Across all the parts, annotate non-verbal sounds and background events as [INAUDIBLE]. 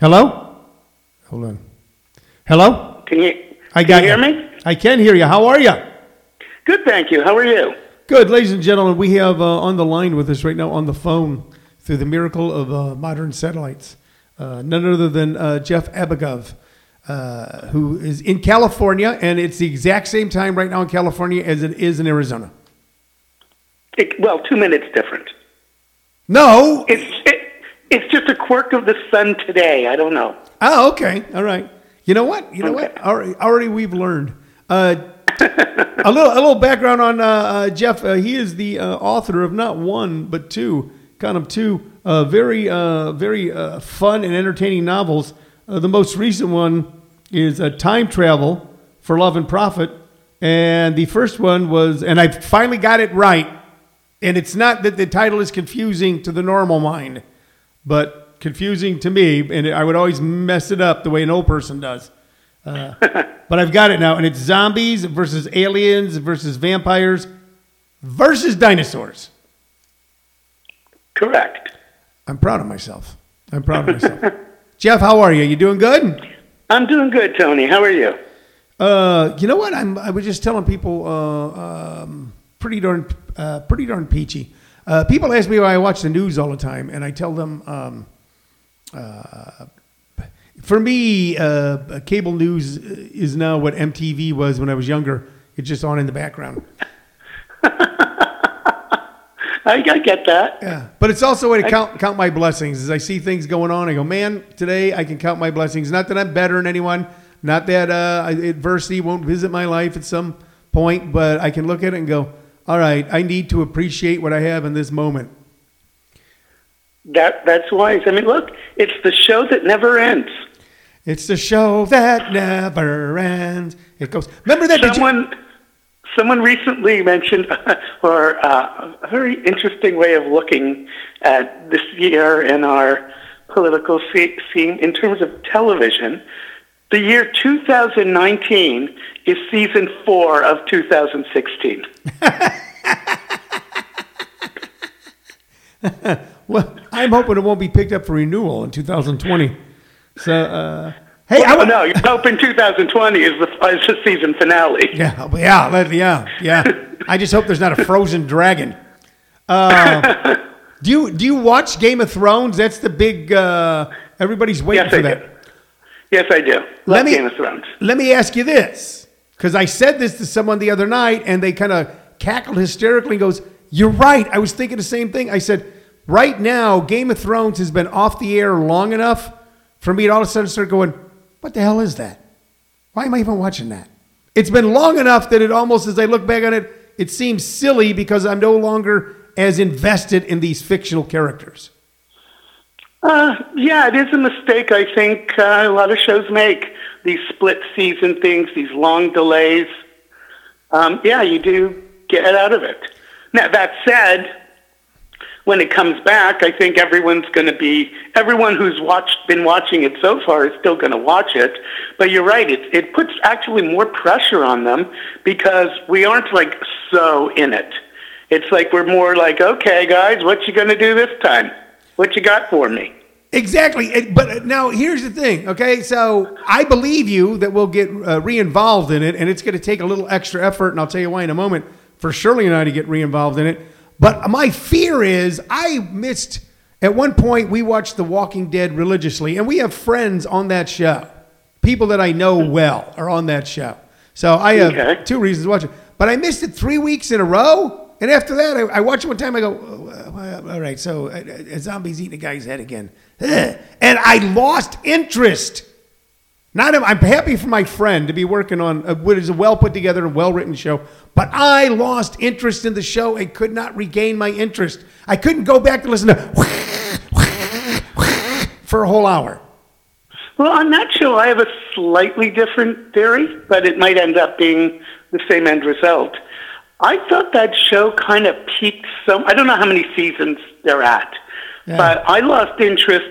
Hello? Hold on. Hello? Can you, I can got you hear you. me? I can hear you. How are you? Good, thank you. How are you? Good, ladies and gentlemen. We have uh, on the line with us right now on the phone through the miracle of uh, modern satellites, uh, none other than uh, Jeff Abugov, uh, who is in California, and it's the exact same time right now in California as it is in Arizona. It, well, two minutes different. No. It's it, it's just a quirk of the sun today. I don't know. Oh, okay. All right. You know what? You know Okay. what? Already, already we've learned. Uh, [LAUGHS] a little, a little background on uh, uh, Jeff. Uh, he is the uh, author of not one but two, kind of two, uh, very, uh, very uh, fun and entertaining novels. Uh, the most recent one is uh, Time Travel for Love and Profit, and the first one was, and I finally got it right. And it's not that the title is confusing to the normal mind, but confusing to me, and I would always mess it up the way an old person does. Uh, [LAUGHS] but I've got it now, and it's zombies versus aliens versus vampires versus dinosaurs. Correct. I'm proud of myself. I'm proud of [LAUGHS] myself. Jeff, how are you? You doing good? I'm doing good, Tony. How are you? Uh, you know what? I'm. I was just telling people, uh, um, pretty darn, uh, pretty darn peachy. Uh, people ask me why I watch the news all the time, and I tell them, um, uh, for me, uh, cable news is now what MTV was when I was younger. It's just on in the background. [LAUGHS] I, I get that. Yeah, but it's also a way to count count my blessings. As I see things going on, I go, man, today I can count my blessings. Not that I'm better than anyone, not that uh, adversity won't visit my life at some point, but I can look at it and go, all right, I need to appreciate what I have in this moment. That that's wise. I mean, look, it's the show that never ends. It's the show that never ends. It goes. Remember that? Someone someone recently mentioned, [LAUGHS] or uh, a very interesting way of looking at this year in our political scene in terms of television. The year 2019 is season four of 2016. [LAUGHS] well, I'm hoping it won't be picked up for renewal in 2020. So, uh, hey, I Oh would, no, you're hoping 2020 is the, is the season finale. [LAUGHS] Yeah, yeah, yeah, yeah. I just hope there's not a frozen dragon. Uh, [LAUGHS] do you do you watch Game of Thrones? That's the big. Uh, everybody's waiting Yes, for I that. do. Yes, I do. Let me- Game of Thrones. Let me ask you this, because I said this to someone the other night, and they kind of cackled hysterically. and Goes, you're right. I was thinking the same thing. I said, right now, Game of Thrones has been off the air long enough for me to all of a sudden start going, what the hell is that? Why am I even watching that? It's been long enough that it almost, as I look back on it, it seems silly because I'm no longer as invested in these fictional characters. Uh, yeah, it is a mistake I think uh, a lot of shows make. These split season things, these long delays. Um, yeah, you do get out of it. Now, that said, when it comes back, I think everyone's going to be, everyone who's watched, been watching it so far is still going to watch it. But you're right, it, it puts actually more pressure on them because we aren't like so in it. It's like we're more like, okay, guys, what you going to do this time? What you got for me? Exactly. But now here's the thing, okay? So I believe you that we'll get uh, re involved in it, and it's going to take a little extra effort, and I'll tell you why in a moment for Shirley and I to get re involved in it. But my fear is I missed, at one point, we watched The Walking Dead religiously, and we have friends on that show. People that I know well are on that show. So I have Okay. two reasons to watch it. But I missed it three weeks in a row. And after that, I, I watch it one time. I go, "Oh, uh, all right, so uh, uh, zombie's eating a guy's head again. Ugh. [LAUGHS] And I lost interest. Not, I'm happy for my friend to be working on a, what is a well put together and well written show, but I lost interest in the show and could not regain my interest. I couldn't go back to listen to [LAUGHS] for a whole hour. Well, on that show, I have a slightly different theory, but it might end up being the same end result. I thought that show kind of peaked so. I don't know how many seasons they're at, Yeah. but I lost interest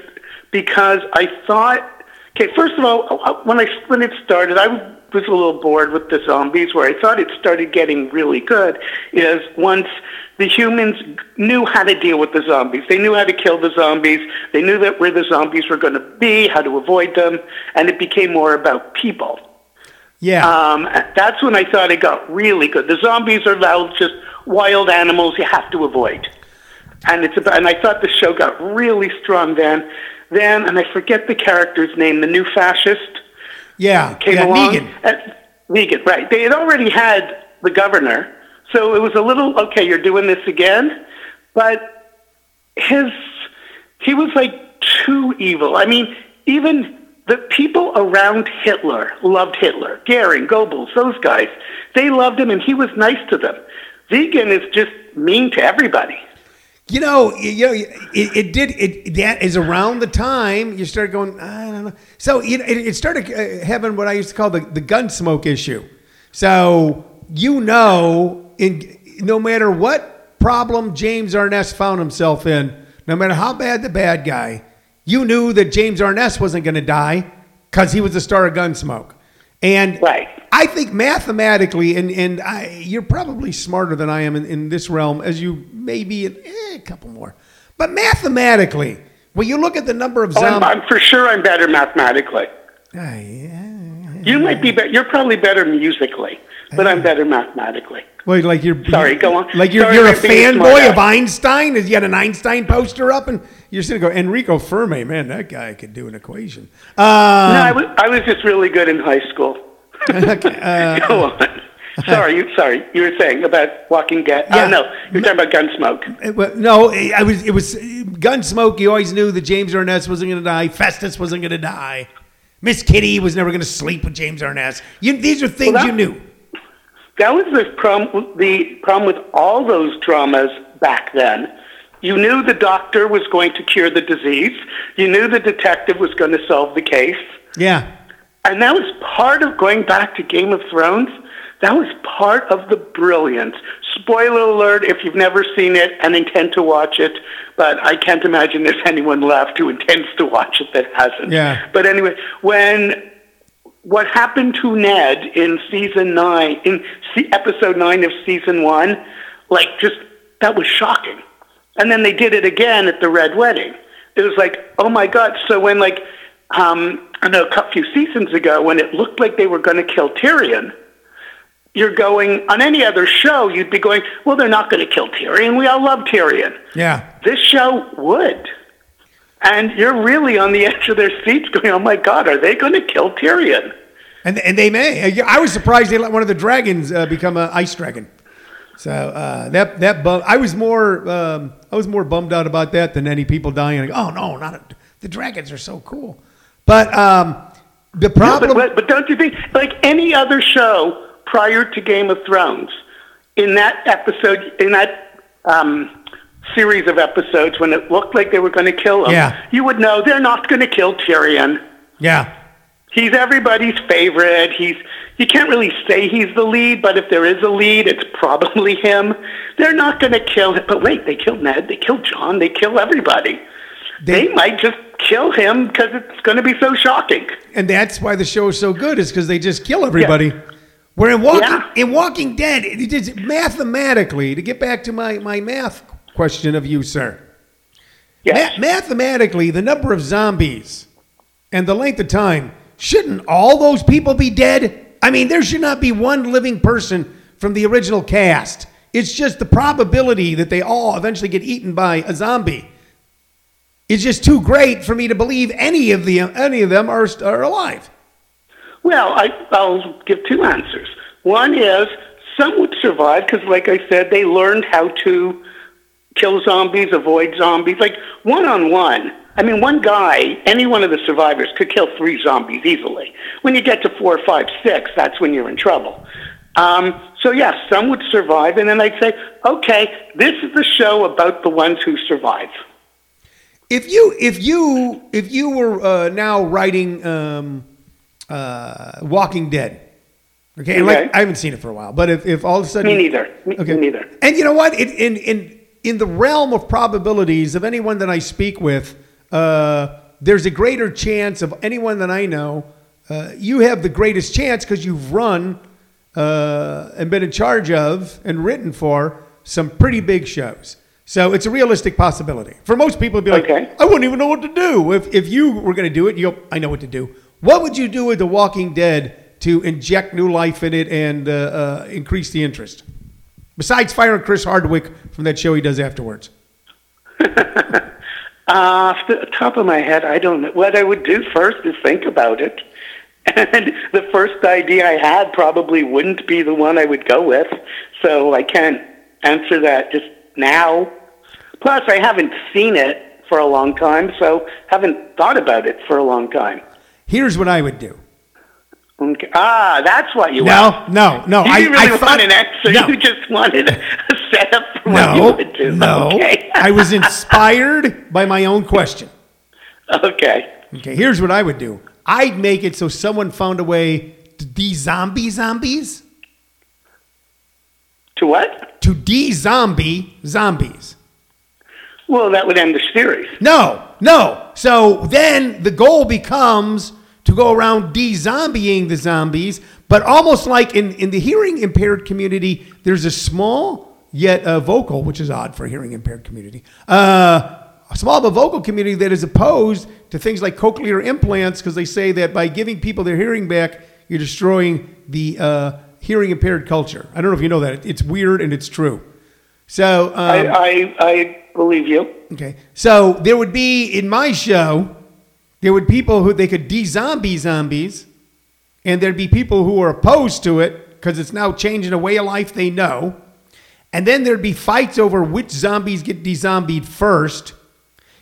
because I thought. Okay, first of all, uh, when I when it started, I was a little bored with the zombies, where I thought it started getting really good, is once the humans knew how to deal with the zombies. They knew how to kill the zombies. They knew that where the zombies were going to be, how to avoid them, and it became more about people. Yeah. Um, that's when I thought it got really good. The zombies are now just wild animals you have to avoid, and it's about. And I thought the show got really strong then. Then, and I forget the character's name. The new fascist yeah. came yeah, along. Negan. Uh, Negan, right? They had already had the governor, so it was a little okay. You're doing this again, but his he was like too evil. I mean, even the people around Hitler loved Hitler. Goering, Goebbels, those guys, they loved him, and he was nice to them. Negan is just mean to everybody. You know, you know, it, it did. It that is around the time you started going. I don't know. So it, it started uh, having what I used to call the the Gunsmoke issue. So you know, in no matter what problem James Arness found himself in, no matter how bad the bad guy, you knew that James Arness wasn't going to die because he was the star of Gunsmoke. And Right. I think mathematically, and, and I, you're probably smarter than I am in, in this realm, as you may be in eh, a couple more. But mathematically, when you look at the number of Oh, I'm, zombies. I'm for sure I'm better mathematically. Ah, yeah. You might be better. You're probably better musically, but I'm better mathematically. Well, like you're Sorry, go on. Like you're Sorry you're a for being a smart fanboy of Einstein. Is you had an Einstein poster up, and you're just going to go Enrico Fermi. Man, that guy could do an equation. No, Uh, I was, I was just really good in high school. [LAUGHS] uh, [LAUGHS] Go on. Sorry, you sorry. You were saying about Walking Dead. Yeah. Oh, no, you're talking about Gunsmoke. It wa- no, I was. It was Gunsmoke. You always knew that James Arness wasn't going to die. Festus wasn't going to die. Miss Kitty was never going to sleep with James Arness. You, these are things Well, you knew. That was the problem. The problem with all those dramas back then. You knew the doctor was going to cure the disease. You knew the detective was going to solve the case. Yeah, And that was part of going back to Game of Thrones. That was part of the brilliance. Spoiler alert if you've never seen it and intend to watch it, but I can't imagine there's anyone left who intends to watch it that hasn't. Yeah. But anyway, when what happened to Ned in season nine, in episode nine of season one, like just that was shocking. And then they did it again at the Red Wedding. It was like, oh my God. So when like, um, I know a few seasons ago, when it looked like they were going to kill Tyrion, you're going on any other show, you'd be going, well, they're not going to kill Tyrion. We all love Tyrion. yeah. This show would. And you're really on the [LAUGHS] edge of their seats going, oh my God, are they going to kill Tyrion? And and they may. I was surprised they let one of the dragons uh, become an ice dragon. So uh, that that bum, I was more um, I was more bummed out about that than any people dying. Like, oh no, not a, the dragons are so cool. But um, the problem. but, but don't you think, like any other show prior to Game of Thrones, in that episode, in that um, series of episodes, when it looked like they were going to kill him, Yeah. you would know they're not going to kill Tyrion. yeah, He's everybody's favorite. He's you can't really say he's the lead, but if there is a lead, it's probably him. They're not going to kill him. But wait, they killed Ned. They killed John. They kill everybody. They- They, might just kill him because it's going to be so shocking. and that's why the show is so good is because they just kill everybody. Where in Walking Yeah. in Walking Dead, it is mathematically to get back to my my math question of you, sir. Yes. Ma- mathematically, the number of zombies and the length of time, shouldn't all those people be dead? I mean, there should not be one living person from the original cast. It's just the probability that they all eventually get eaten by a zombie. It's just too great for me to believe any of the any of them are, are alive. Well, I, I'll give two answers. One is some would survive because, like I said, they learned how to kill zombies, avoid zombies. Like one on one. I mean, one guy, any one of the survivors, could kill three zombies easily. When you get to four, five, six, that's when you're in trouble. Um, so, yes, some would survive, and then I'd say, okay, this is the show about the ones who survive. If you if you if you were uh, now writing um, uh, Walking Dead, okay, Okay. like I haven't seen it for a while, but if, if all of a sudden Me neither. Me, Okay. me neither. And you know what? In in in, in the realm of probabilities of anyone that I speak with, uh, there's a greater chance of anyone that I know uh, you have the greatest chance because you've run uh, and been in charge of and written for some pretty big shows. So it's a realistic possibility. For most people, it'd be like, Okay. I wouldn't even know what to do. If, if you were going to do it, you I know what to do. What would you do with The Walking Dead to inject new life in it and uh, uh, increase the interest? Besides firing Chris Hardwick from that show he does afterwards. [LAUGHS] Uh, off the top of my head, I don't know. What I would do first is think about it. [LAUGHS] And the first idea I had probably wouldn't be the one I would go with. So I can't answer that just now. Plus, I haven't seen it for a long time, so haven't thought about it for a long time. Here's what I would do. Okay. Ah, that's what you No, want. no, no. You I, didn't really I want thought, an answer. No, You just wanted a setup for what you would do. no. Okay. I was inspired by my own question. okay. Okay, here's what I would do. I'd make it so someone found a way to de-zombie zombies, To what? to de-zombie zombies. Well, that would end the series. No, no. So then the goal becomes to go around de-zombieing the zombies, but almost like in, in the hearing impaired community, there's a small yet uh, vocal, which is odd for a hearing impaired community, uh, a small but vocal community that is opposed to things like cochlear implants because they say that by giving people their hearing back, you're destroying the uh, hearing impaired culture. I don't know if you know that. It's weird and it's true. So um, I, I, I believe you. Okay. So there would be in my show, there would people who they could de-zombie zombies, and there'd be people who are opposed to it because it's now changing a way of life they know. And then there'd be fights over which zombies get de-zombied first.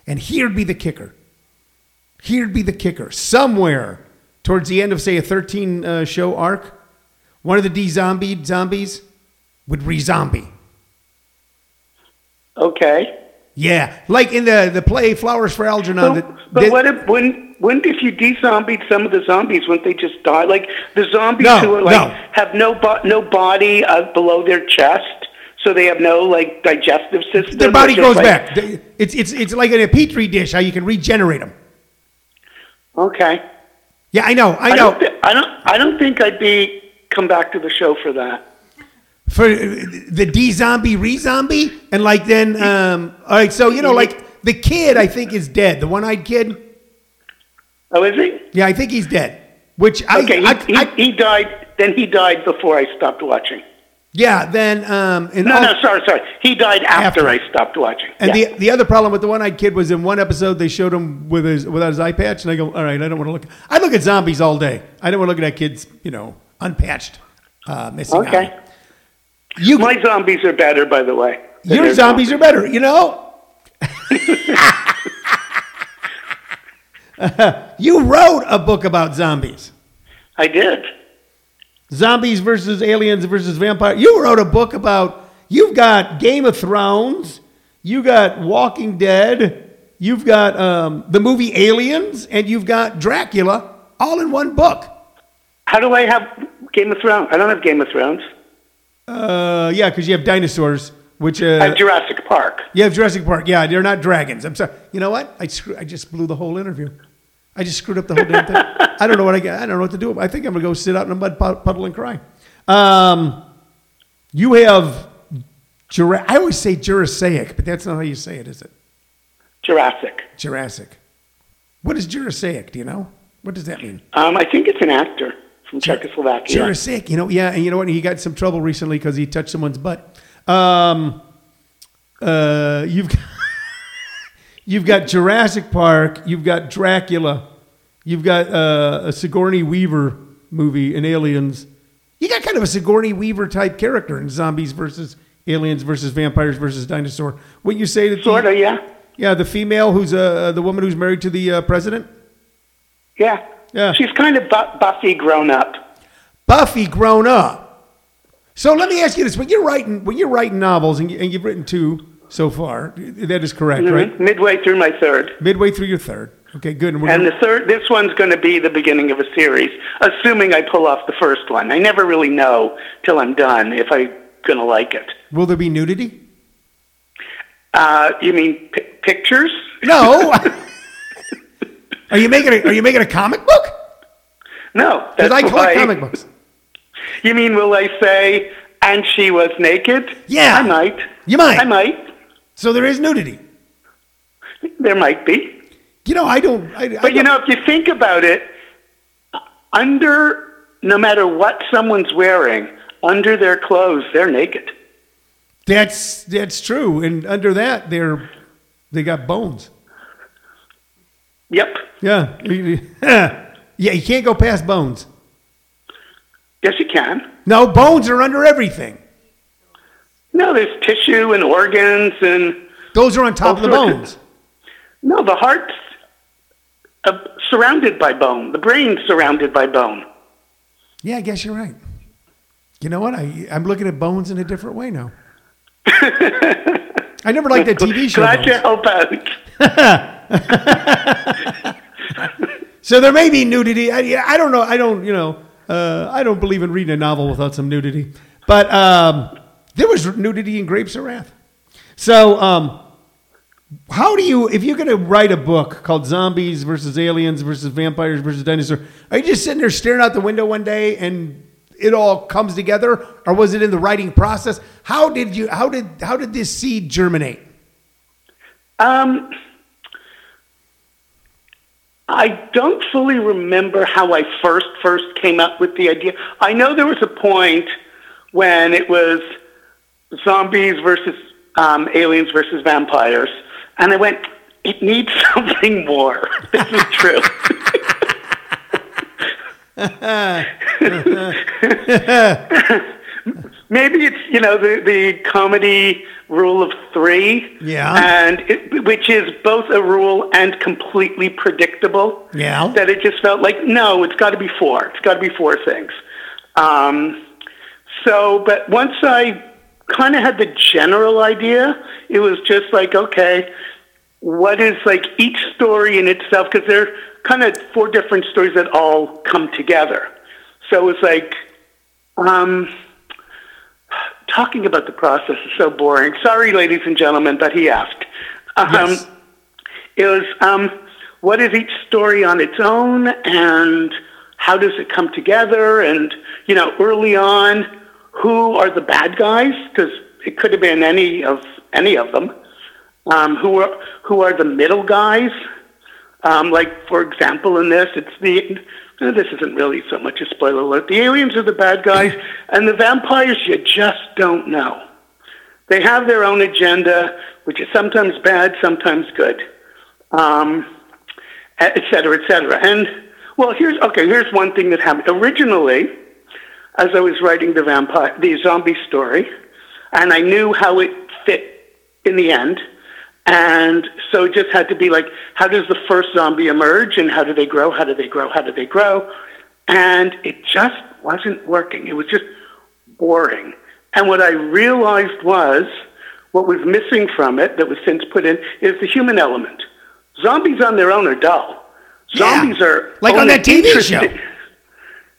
And here'd be the kicker. Here'd be the kicker. Somewhere towards the end of, say, a 13 uh, show arc, one of the de-zombied zombies would re-zombie. Okay. Yeah, like in the the play Flowers for Algernon. So, that- but that- what if when when if you de-zombied some of the zombies, wouldn't they just die? Like the zombies No, who are like no. have no bo- no body uh, below their chest, so they have no like digestive system. their body grows like- back. It's it's it's like in a petri dish how you can regenerate them. Okay. Yeah, I know, I I know. don't, thi- I don't. I don't think I'd be come back to the show for that. For uh, the D zombie re zombie, and like then, um, all right. So you know, like the kid, I think is dead. The one eyed kid. Oh, is he? Yeah, I think he's dead. Which I, Okay. I, he, I- he, he died. Then he died before I stopped watching. yeah. Then um, No, all- no, sorry, sorry. He died after, After. I stopped watching. And Yeah. the the other problem with the one eyed kid was in one episode they showed him with his without his eye patch, and I go, all right, I don't want to look. I look at zombies all day. I don't want to look at that kid's you know unpatched, uh, missing Okay. eye. You My zombies are better, by the way. your their zombies are better. You know. [LAUGHS] you wrote a book about zombies. I did. Zombies versus aliens versus vampire. You wrote a book about. You've got Game of Thrones. You got Walking Dead. You've got um, the movie Aliens, and you've got Dracula, all in one book. How do I have Game of Thrones? I don't have Game of Thrones. Uh, yeah, because you have dinosaurs, which uh, have Jurassic Park. you have Jurassic Park. Yeah, they're not dragons. I'm sorry. You know what? I screw, I just blew the whole interview. I just screwed up the whole damn thing. [LAUGHS] I don't know what I got. I don't know what to do. I think I'm gonna go sit out in a mud puddle and cry. Um, you have Jura- I always say Jurassic, but that's not how you say it, is it? Jurassic. Jurassic. What is Jurassic? Do you know? What does that mean? Um, I think it's an actor from Czechoslovakia. Jurassic. You know, yeah, and you know what? He got some trouble recently because he touched someone's butt. Um, uh, you've got, [LAUGHS] you've got Jurassic Park. You've got Dracula. You've got uh, a Sigourney Weaver movie in Aliens. You got kind of a Sigourney Weaver type character in Zombies versus Aliens versus Vampires versus Dinosaur. What you say to the, Sort of, yeah. Yeah, the female who's uh, the woman who's married to the uh, president. Yeah. Yeah. She's kind of bu- Buffy grown up. Buffy grown up. So let me ask you this: when you're writing, when you're writing novels, and, you, and you've written two so far, that is correct, right? Mhm. Midway through my third. Midway through your third. Okay, good. And we're And gonna- the third, this one's going to be the beginning of a series, assuming I pull off the first one. I never really know till I'm done if I'm going to like it. will there be nudity? Uh, you mean pi pictures? No. [LAUGHS] [LAUGHS] are you making a, Are you making a comic book? No, Because I collect comic books. You mean will I say, and she was naked? Yeah. I might. You might. I might. So there is nudity. There might be. You know, I don't. I, I But you don't- know, if you think about it, under no matter what someone's wearing, under their clothes, they're naked. that's that's true. And under that, they're they got bones. Yep. Yeah, [LAUGHS] yeah. You can't go past bones. Yes, you can. No, bones are under everything. No, there's tissue and organs and Those are on top of the of- bones. no, the heart's uh, surrounded by bone. The brain's surrounded by bone. Yeah, I guess you're right. You know what? I I'm looking at bones in a different way now. [LAUGHS] I never liked that TV show. Glad Bones. to help out. [LAUGHS] So there may be nudity. I, I don't know. I don't, you know, uh, I don't believe in reading a novel without some nudity. But um, there was nudity in Grapes of Wrath. So um, how do you, if you're going to write a book called Zombies versus Aliens versus Vampires versus Dinosaurs, are you just sitting there staring out the window one day and it all comes together, or was it in the writing process? How did you? How did how did this seed germinate? Um, I don't fully remember how I first first came up with the idea. I know there was a point when it was zombies versus um, aliens versus vampires, and I went, "It needs [LAUGHS] something more." [LAUGHS] This is true. [LAUGHS] Maybe it's you know the the comedy rule of three, Yeah. and it, which is both a rule and completely predictable. Yeah. that it just felt like no, it's got to be four. It's got to be four things. Um, so, but once I kind of had the general idea, it was just like okay, what is like each story in itself because they're kind of four different stories that all come together. So it's like. Um, talking about the process is so boring. Sorry, ladies and gentlemen, but he asked. Um, Yes. It was um, what is each story on its own, and how does it come together? And you know, early on, who are the bad guys? Because it could have been any of any of them. Um, who are who are the middle guys? Um, like for example, in this, it's the uh, this isn't really so much a spoiler alert. The aliens are the bad guys, [LAUGHS] and the vampires you just don't know. They have their own agenda, which is sometimes bad, sometimes good, um, et cetera, et cetera. And well, here's okay. Here's one thing that happened originally, as I was writing the vampire, the zombie story, and I knew how it fit in the end. And so it just had to be like, how does the first zombie emerge and how do they grow? How do they grow? How do they grow? And it just wasn't working. It was just boring. And what I realized was what was missing from it that was since put in is the human element. Zombies on their own are dull. Yeah. Zombies are Like on that TV show.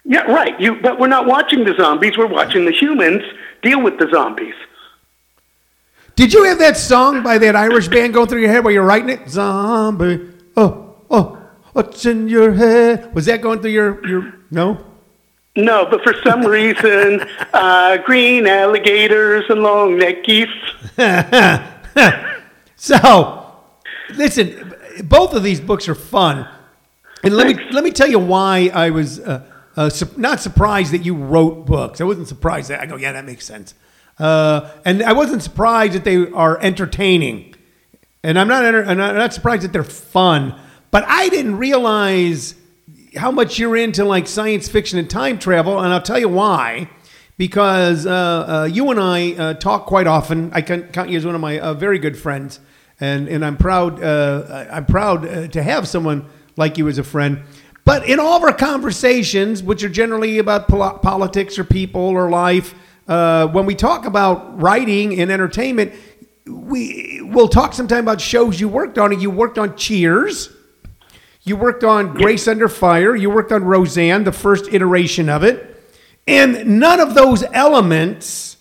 Yeah, right. You, but we're not watching the zombies. We're watching the humans deal with the zombies. Did you have that song by that Irish band going through your head while you're writing it? Zombie. Oh, oh, what's in your head? Was that going through your your no? No, but for some reason, uh, green alligators and long neck geese. [LAUGHS] So, listen, both of these books are fun, and let me let me tell you why I was uh, uh, su- not surprised that you wrote books. I wasn't surprised. That I go, yeah, that makes sense, uh, and I wasn't surprised that they are entertaining, and I'm not enter- I'm not, surprised that they're fun. But I didn't realize how much you're into like science fiction and time travel, and I'll tell you why. Because uh, uh, you and I uh, talk quite often. I can count you as one of my uh, very good friends, and and I'm proud. I'm proud to have someone like you as a friend. But in all of our conversations, which are generally about pol- politics or people or life, uh, when we talk about writing and entertainment, we will talk sometime about shows you worked on. You worked on Cheers. You worked on Grace Under Fire. You worked on Roseanne, the first iteration of it. And none of those elements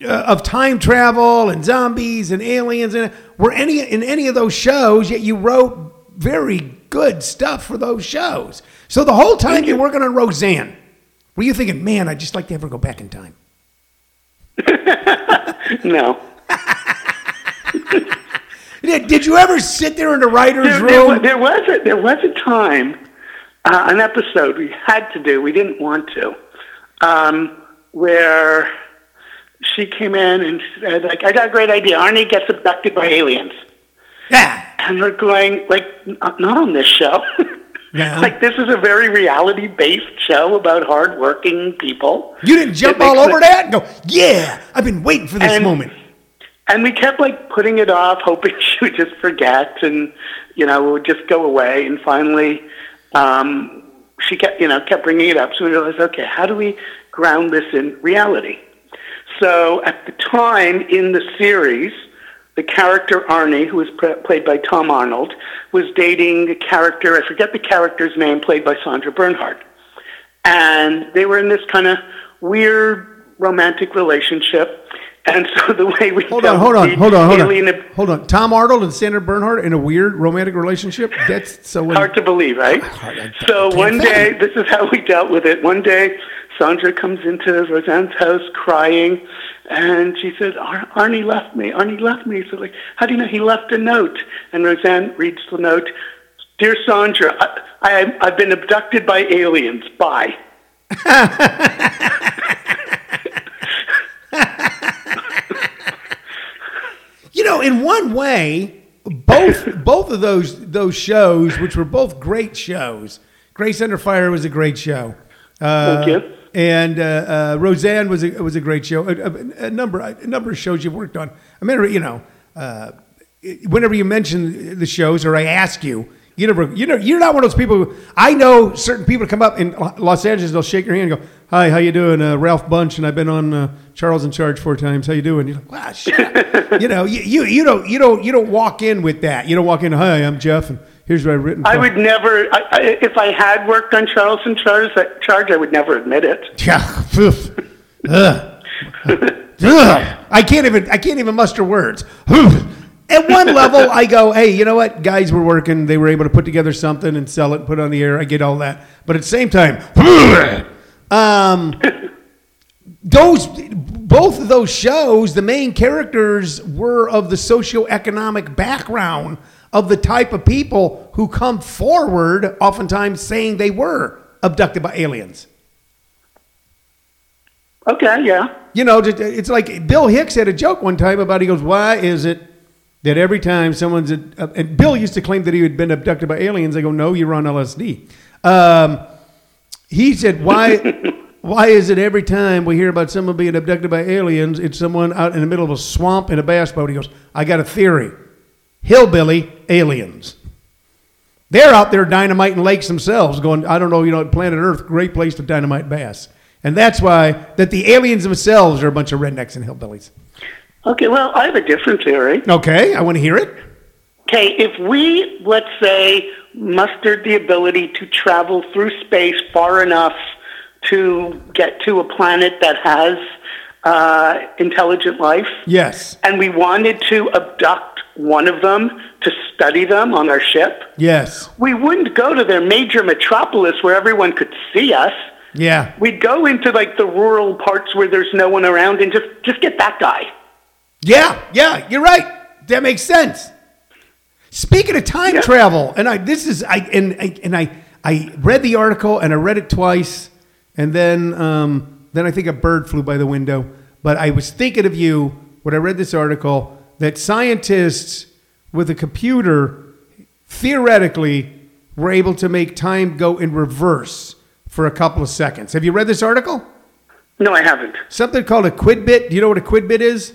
uh, of time travel and zombies and aliens and were any in any of those shows. Yet you wrote very good stuff for those shows. So the whole time you're working on Roseanne, were you thinking, man, I'd just like to ever go back in time? [LAUGHS] No. [LAUGHS] Did, you ever sit there in the writer's There, there, room? there was a there was a time, uh, an episode we had to do. We didn't want to, um, where she came in and said, "Like I got a great idea. Arnie gets abducted by aliens." Yeah. And we're going like, "N- not on this show. [LAUGHS] Yeah. like this is a very reality-based show about hardworking people. You didn't jump all over it- that and go, yeah, I've been waiting for this And- moment. And we kept like putting it off, [LAUGHS] hoping she would just forget, and you know, it would just go away. And finally, um, she kept, you know, kept bringing it up. So we realized, okay, how do we ground this in reality? So at the time in the series, the character Arnie, who was pre- played by Tom Arnold, was dating a character, I forget the character's name, played by Sandra Bernhard. And they were in this kind of weird romantic relationship. And so the way we Hold on, hold on, hold on, hold on. Hold on. Tom Arnold and Sandra Bernhard in a weird romantic relationship? That's so. Hard to believe, right? [LAUGHS] So one day, this is how we dealt with it. One day, Sandra comes into Roseanne's house crying, and she said, Ar- "Arnie left me. Arnie left me." So like, how do you know he left a note? And Roseanne reads the note. Dear Sandra, I, I, I've been abducted by aliens. Bye. [LAUGHS] You know, in one way, both [LAUGHS] both of those those shows, which were both great shows, Grace Under Fire was a great show. Uh, Thank you. And uh, uh, Roseanne was a was a great show. A, a, a number a number of shows you've worked on. I mean, you know, uh, whenever you mention the shows or I ask you, you never you know you're not one of those people. Who, I know certain people come up in Los Angeles, they'll shake your hand and go, "Hi, how you doing?" Uh, Ralph Bunch, and I've been on uh, Charles in Charge four times. How you doing? You're like, "Wow, shit." [LAUGHS] you know, you, you you don't you don't you don't walk in with that. You don't walk in. Hi, I'm Jeff, and here's what I've written. I would never. I, I, if I had worked on Charles Charge, charge, I would never admit it. [LAUGHS] Yeah. Ugh. [LAUGHS] Ugh. I can't even I can't even muster words. At one level, I go, hey, you know what? Guys were working. They were able to put together something and sell it and put it on the air. I get all that. But at the same time, [LAUGHS] um, those both of those shows, the main characters were of the socioeconomic background of the type of people who come forward, oftentimes saying they were abducted by aliens. Okay, yeah. You know, it's like Bill Hicks had a joke one time about. He goes, "Why is it that every time someone's and Bill used to claim that he had been abducted by aliens. I go, no, you're on LSD. Um, he said, why, [LAUGHS] why is it every time we hear about someone being abducted by aliens, it's someone out in the middle of a swamp in a bass boat? He goes, I got a theory. Hillbilly aliens. They're out there dynamiting lakes themselves, going, I don't know, you know, planet Earth, great place to dynamite bass. And that's why that the aliens themselves are a bunch of rednecks and hillbillies. Okay, well, I have a different theory. Okay, I want to hear it. Okay, if we, let's say, mustered the ability to travel through space far enough to get to a planet that has uh, intelligent life, Yes. and we wanted to abduct one of them to study them on our ship, Yes. we wouldn't go to their major metropolis where everyone could see us. Yeah. We'd go into like the rural parts where there's no one around and just just get that guy. Yeah. Yeah. You're right. That makes sense. Speaking of time Yeah. travel, and I this is I and I and I I read the article and I read it twice, and then um, then I think a bird flew by the window. But I was thinking of you when I read this article that scientists with a computer theoretically were able to make time go in reverse for a couple of seconds. Have you read this article? No, I haven't. Something called a quidbit. Do you know what a quidbit is?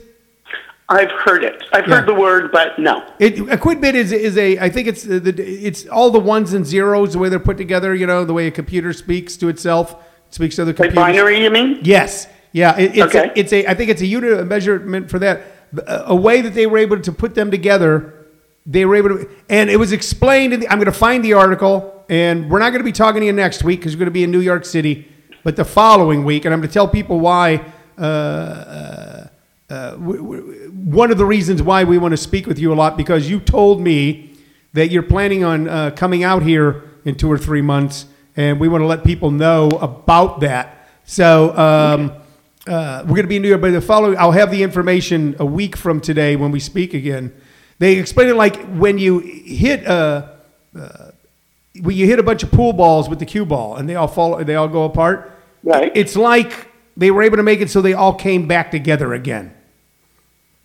I've heard it. I've Yeah. heard the word, but no. It, a quidbit is is a I think it's the it's all the ones and zeros the way they're put together. You know the way a computer speaks to itself, it speaks to other Like computers. binary, you mean? Yes, yeah. It, it's Okay. a, it's a I think it's a unit of measurement for that. A, way that they were able to put them together. They were able to, and it was explained. In the, I'm going to find the article, and we're not going to be talking to you next week because you're going to be in New York City, but the following week, and I'm going to tell people why. Uh, uh, uh, one of the reasons why we want to speak with you a lot because you told me that you're planning on uh, coming out here in two or three months, and we want to let people know about that. So um, uh, we're going to be in New York, but the following, I'll have the information a week from today when we speak again. They explain it like when you hit a, uh, when you hit a bunch of pool balls with the cue ball, and they all fall, they all go apart. Right. It's like they were able to make it so they all came back together again.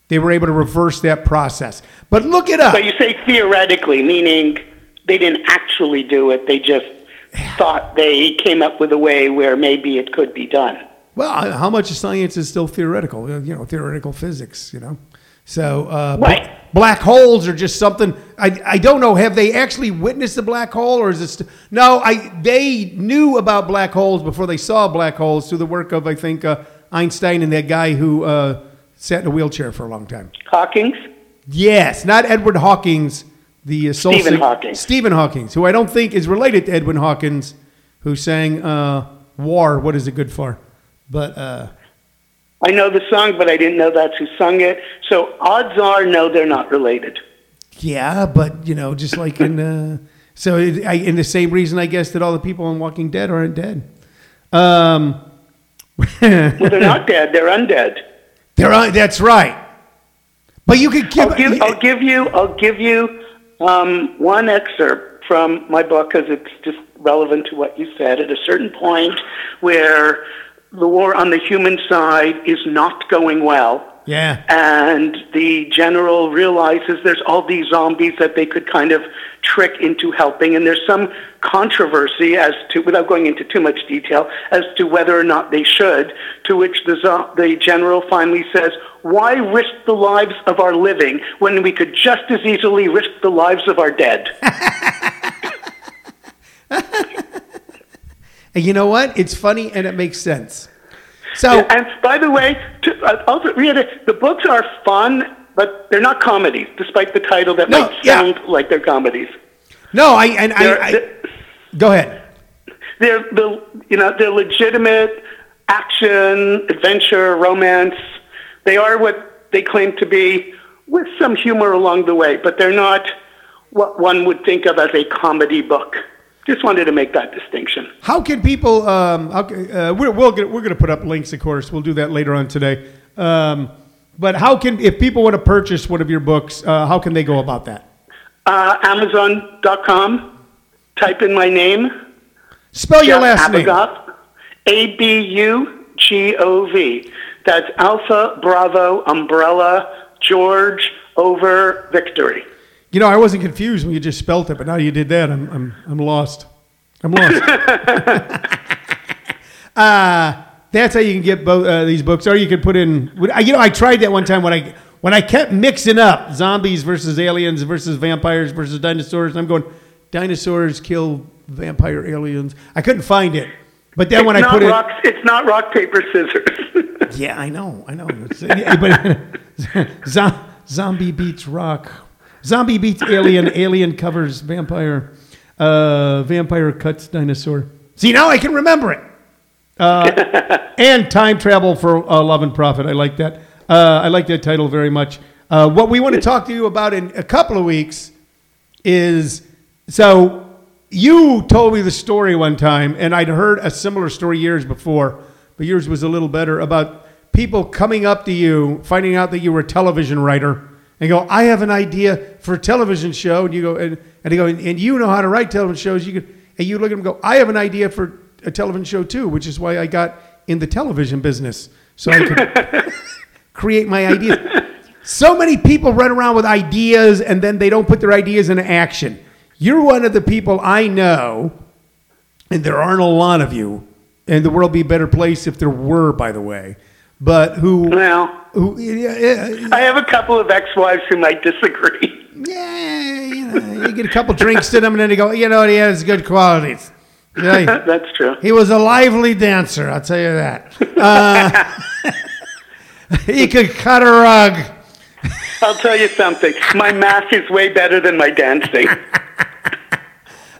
They were able to reverse that process. But look it up. So you say theoretically, meaning they didn't actually do it. They just thought they came up with a way where maybe it could be done. Well, how much of science is still theoretical? You know, theoretical physics. You know, so uh, Right. black holes are just something. I, I don't know. Have they actually witnessed a black hole, or is it? St- no, I they knew about black holes before they saw black holes through the work of I think uh, Einstein and that guy who uh, sat in a wheelchair for a long time. Hawking's? Yes, not Edward Hawkins, the uh, Stephen Hawking. Stephen Hawkins, who I don't think is related to Edwin Hawkins, who sang uh, "War." What is it good for? But uh, I know the song, but I didn't know that's who sung it. So odds are, no, they're not related. yeah, but you know, just like in uh, so it, I, in the same reason, I guess that all the people in Walking Dead aren't dead. Um, Well, they're not [LAUGHS] dead; they're undead. they're on, that's right. But you could give, I'll give, I'll give you, I'll give you um, one excerpt from my book because it's just relevant to what you said. At a certain point, where the war on the human side is not going well, yeah. and the general realizes there's all these zombies that they could kind of trick into helping. And there's some controversy as to without going into too much detail as to whether or not they should to which the zo- the general finally says why risk the lives of our living when we could just as easily risk the lives of our dead [LAUGHS] And you know what? It's funny and it makes sense. So and by the way to, uh, also reiterate, the books are fun but they're not comedies despite the title that No, might yeah. sound like they're comedies no, I and I, They're- I go ahead. they're the you know they're legitimate action, adventure, romance. They are what they claim to be, with some humor along the way, but they're not what one would think of as a comedy book. Just wanted to make that distinction. How can people? Um, how, uh, we're we'll get, we're going to put up links, of course. We'll do that later on today. Um, but how can if people want to purchase one of your books? Uh, how can they go about that? Uh, Amazon.com. Type in my name. Spell your last name. A B U G O V. That's Alpha Bravo Umbrella George over Victory. You know, I wasn't confused when you just spelt it, but now you did that. I'm I'm I'm lost. I'm lost. [LAUGHS] uh, that's how you can get both uh, these books, or you could put in. You know, I tried that one time when I when I kept mixing up zombies versus aliens versus vampires versus dinosaurs. I'm going, dinosaurs kill vampire aliens. I couldn't find it, but then when it's I not put it, it's not rock paper scissors. [LAUGHS] yeah, I know, I know. [LAUGHS] But zombie beats rock. Zombie beats alien. [LAUGHS] Alien covers vampire. Uh, vampire cuts dinosaur. See, now I can remember it. Uh, and time travel for uh, love and profit. I like that. Uh, I like that title very much. Uh, what we want to talk to you about in a couple of weeks is so you told me the story one time, and I'd heard a similar story years before, but yours was a little better about people coming up to you, finding out that you were a television writer, and go, "I have an idea for a television show," and you go, and, and they go, and, and you know how to write television shows. You could, and you look at them, and go, "I have an idea for a television show too," which is why I got in the television business, so I could [LAUGHS] create my ideas. So many people run around with ideas and then they don't put their ideas into action. You're one of the people I know, and there aren't a lot of you, and the world would be a better place if there were, by the way. But who, well, who, yeah, I have a couple of ex-wives who might disagree. yeah, you know, you get a couple drinks to them, and then they go, you know, what, he has good qualities. Yeah, [LAUGHS] That's true. he was a lively dancer, I'll tell you that. Uh, [LAUGHS] he could cut a rug. I'll tell you something. My math is way better than my dancing.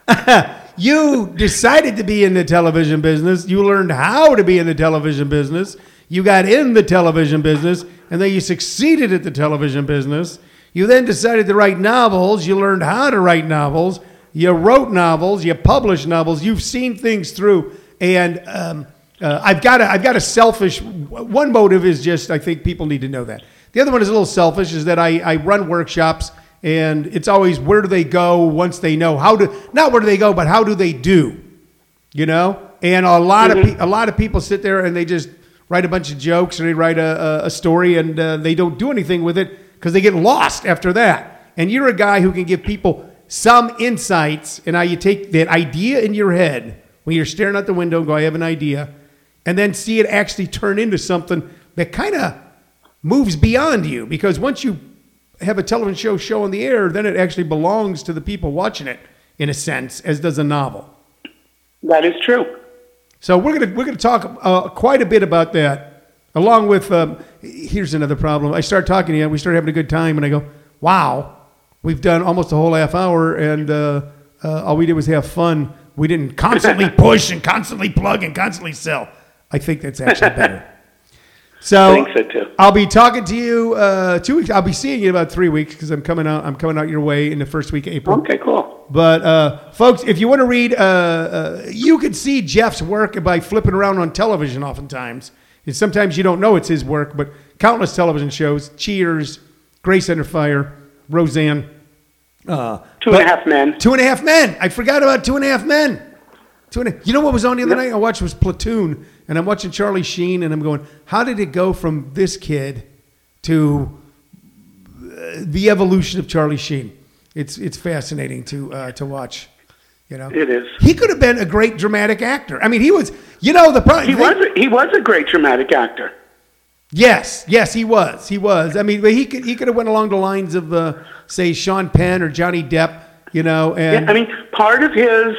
[LAUGHS] You decided to be in the television business. You learned how to be in the television business. You got in the television business, and then you succeeded at the television business. You then decided to write novels. You learned how to write novels. You wrote novels. You published novels. You've seen things through. And um, uh, I've got a, I've got a selfish. One motive is just I think people need to know that. The other one is a little selfish. Is that I, I run workshops and it's always where do they go once they know how to not where do they go but how do they do, you know. And a lot of pe- a lot of people sit there and they just write a bunch of jokes or they write a, a, story and uh, they don't do anything with it because they get lost after that. And you're a guy who can give people some insights and how you take that idea in your head when you're staring out the window and go, I have an idea, and then see it actually turn into something that kind of moves beyond you. Because once you have a television show show on the air, then it actually belongs to the people watching it in a sense, as does a novel. That is true. So we're gonna we're gonna talk uh, quite a bit about that, along with. Um, here's another problem. I start talking to you, and we start having a good time, and I go, "Wow, we've done almost a whole half hour, and uh, uh, all we did was have fun. We didn't constantly [LAUGHS] push and constantly plug and constantly sell. I think that's actually better." [LAUGHS] So, I think so too. I'll be talking to you uh, two weeks. I'll be seeing you in about three weeks because I'm coming out. I'm coming out your way in the first week of April. Okay, cool. But uh, folks, if you want to read, uh, uh, you can see Jeff's work by flipping around on television. Oftentimes, and sometimes you don't know it's his work, but countless television shows: Cheers, Grace Under Fire, Roseanne, uh, Two and a half men. Two and a Half Men. I forgot about Two and a Half Men. Two and a, you know what was on the other night? I watched was Platoon, and I'm watching Charlie Sheen, and I'm going, how did it go from this kid to uh, the evolution of Charlie Sheen? It's it's fascinating to uh, to watch. You know, It is. he could have been a great dramatic actor. I mean, he was. You know, the problem. He was a, he was a great dramatic actor. Yes, yes, he was. He was. I mean, he could he could have went along the lines of uh, say Sean Penn or Johnny Depp. You know, and I mean, part of his,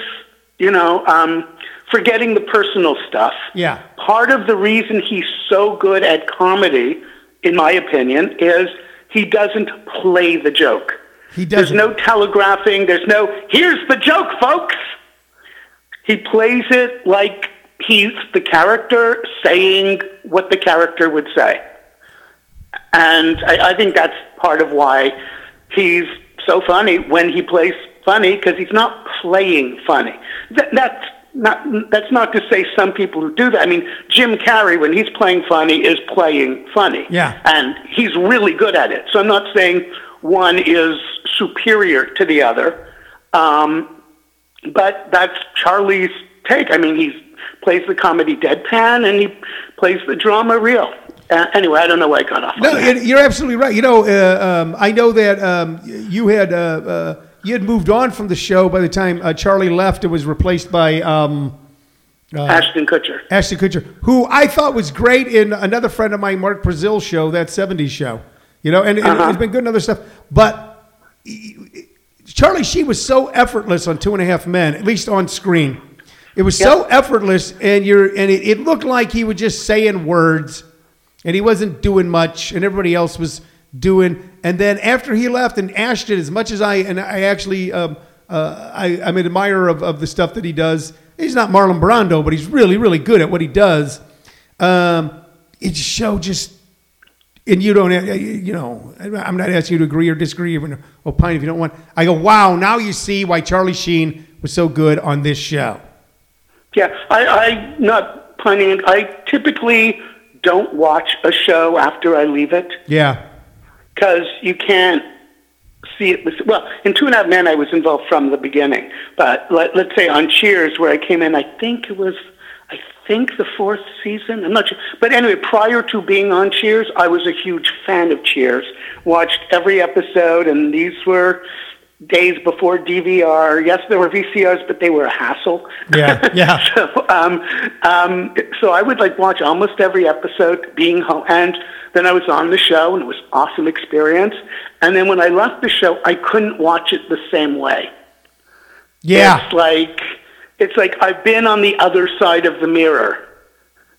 you know, um, forgetting the personal stuff. yeah, Part of the reason he's so good at comedy, in my opinion, is he doesn't play the joke. He There's doesn't. no telegraphing. There's no, here's the joke, folks. He plays it like he's the character saying what the character would say. And I, I think that's part of why he's so funny when he plays funny, because he's not playing funny. That, that's not, that's not to say some people who do that. I mean, Jim Carrey, when he's playing funny, is playing funny. Yeah. And he's really good at it. So I'm not saying one is superior to the other. Um, but that's Charlie's take. I mean, he plays the comedy deadpan and he plays the drama real. Uh, anyway, I don't know why I got off. No, it- you're absolutely right. You know, uh, um, I know that um, you had uh, uh, you had moved on from the show by the time uh, Charlie left. It was replaced by um, Ashton Kutcher. Ashton Kutcher, who I thought was great in another friend of mine, Mark Brazill show, that '70s show. You know, and, and Uh-huh. it's been good in other stuff. But Charlie Sheen was so effortless on Two and a Half Men, at least on screen. It was so effortless, and you're and it, it looked like he was just saying words, and he wasn't doing much, and everybody else was doing. And then after he left, and Ashton, as much as I and I actually, um, uh, I, I'm an admirer of, of the stuff that he does. He's not Marlon Brando, but he's really, really good at what he does. Um, it just show just and you don't, eh, eh, you know, I'm not asking you to agree or disagree or opine if you don't want. I go, wow, now you see why Charlie Sheen was so good on this show. Yeah, I, I'm not punning. I typically don't watch a show after I leave it Yeah, because you can't see it. Well, in Two and a Half Men, I was involved from the beginning. But let, let's say on Cheers, where I came in, I think it was, think the fourth season. I'm not sure. But anyway, prior to being on Cheers, I was a huge fan of Cheers. Watched every episode, and these were days before DVR. Yes, there were VCRs, but they were a hassle. Yeah, yeah. [LAUGHS] so, um, um, so I would like watch almost every episode being home, and then I was on the show, and it was an awesome experience. And then when I left the show, I couldn't watch it the same way. yeah, It's like it's like I've been on the other side of the mirror.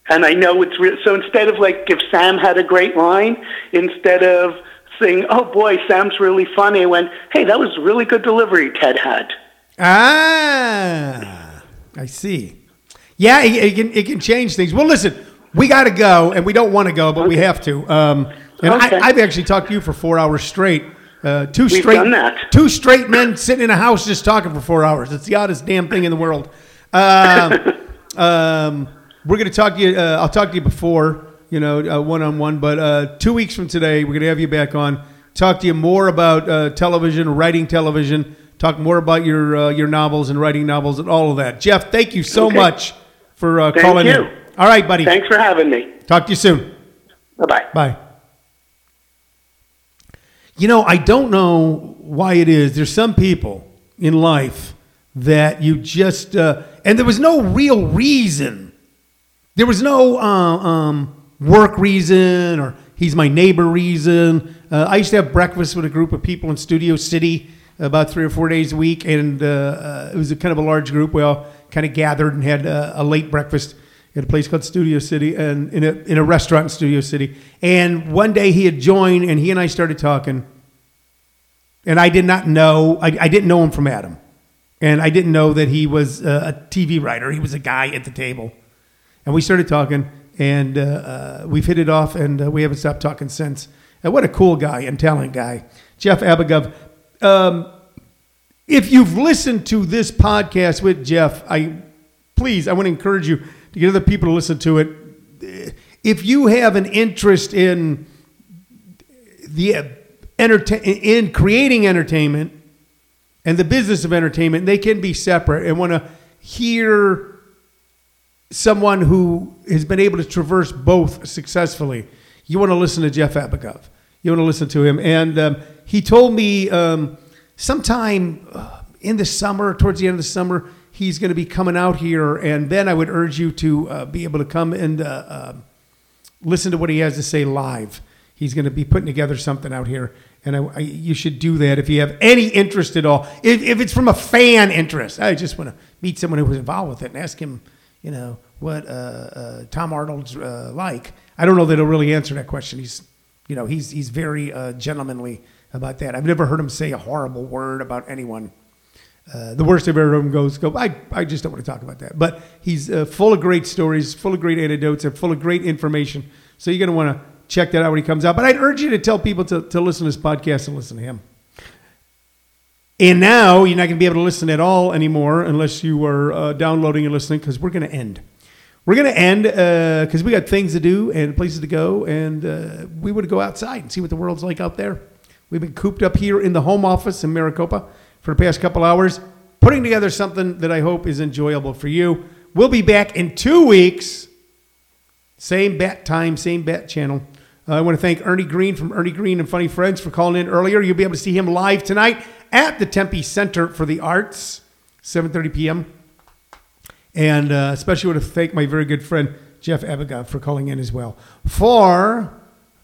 And I know it's real. So instead of like if Sam had a great line, instead of saying, "Oh boy, Sam's really funny," I went, "Hey, that was really good delivery Ted had." ah, I see. Yeah, it, it can it can change things. Well, listen, we got to go, and we don't want to go, but we have to. Um, and Okay. I, I've actually talked to you for four hours straight. Uh, two We've straight, two straight men sitting in a house just talking for four hours. It's the oddest damn thing in the world. Um, [LAUGHS] um, we're going to talk to you. Uh, I'll talk to you before, you know, one on one. But uh, two weeks from today, we're going to have you back on. Talk to you more about uh, television, writing television. Talk more about your uh, your novels and writing novels and all of that. Jeff, thank you so Okay. much for uh, Thank calling you. in. All right, buddy. Thanks for having me. Talk to you soon. Bye bye. You know, I don't know why it is. There's some people in life that you just, uh, and there was no real reason. There was no uh, um, work reason or he's my neighbor reason. Uh, I used to have breakfast with a group of people in Studio City about three or four days a week, and uh, uh, it was a kind of a large group. We all kind of gathered and had uh, a late breakfast at a place called Studio City and in a, in a restaurant in Studio City. And one day he had joined, and he and I started talking. And I did not know, I, I didn't know him from Adam. And I didn't know that he was uh, a TV writer. He was a guy at the table. And we started talking, and uh, uh, we've hit it off, and uh, we haven't stopped talking since. And what a cool guy and talent guy. Jeff Abugov. Um, if you've listened to this podcast with Jeff, I please, I want to encourage you to get other people to listen to it. If you have an interest in the entertain in creating entertainment and the business of entertainment, they can be separate and want to hear someone who has been able to traverse both successfully. You want to listen to Jeff Abugov. You want to listen to him. And um, he told me um, sometime uh, in the summer, towards the end of the summer, he's going to be coming out here. And then I would urge you to uh, be able to come and uh, uh, listen to what he has to say live. He's going to be putting together something out here. And I, I, you should do that if you have any interest at all. If, if it's from a fan interest, I just want to meet someone who was involved with it and ask him, you know, what uh, uh, Tom Arnold's uh, like. I don't know that he'll really answer that question. He's, you know, he's he's very uh, gentlemanly about that. I've never heard him say a horrible word about anyone. Uh, the worst I've ever heard him goes, go, I, I just don't want to talk about that. But he's uh, full of great stories, full of great anecdotes, and full of great information. So you're going to want to check that out when he comes out. But I'd urge you to tell people to, to listen to this podcast and listen to him. And now you're not going to be able to listen at all anymore unless you are uh, downloading and listening because we're going to end. We're going to end because we got things to do and places to go, and uh, we to go outside and see what the world's like out there. We've been cooped up here in the home office in Maricopa for the past couple hours, putting together something that I hope is enjoyable for you. We'll be back in two weeks. Same bat time, same bat channel. I want to thank Ernie Green from Ernie Green and Funny Friends for calling in earlier. You'll be able to see him live tonight at the Tempe Center for the Arts, 7:30 p.m. And uh, especially want to thank my very good friend Jeff Abugov for calling in as well. For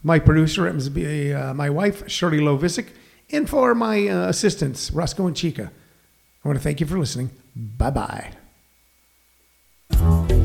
my producer, uh, my wife Shirley Lovisic, and for my uh, assistants Roscoe and Chica. I want to thank you for listening. Bye bye.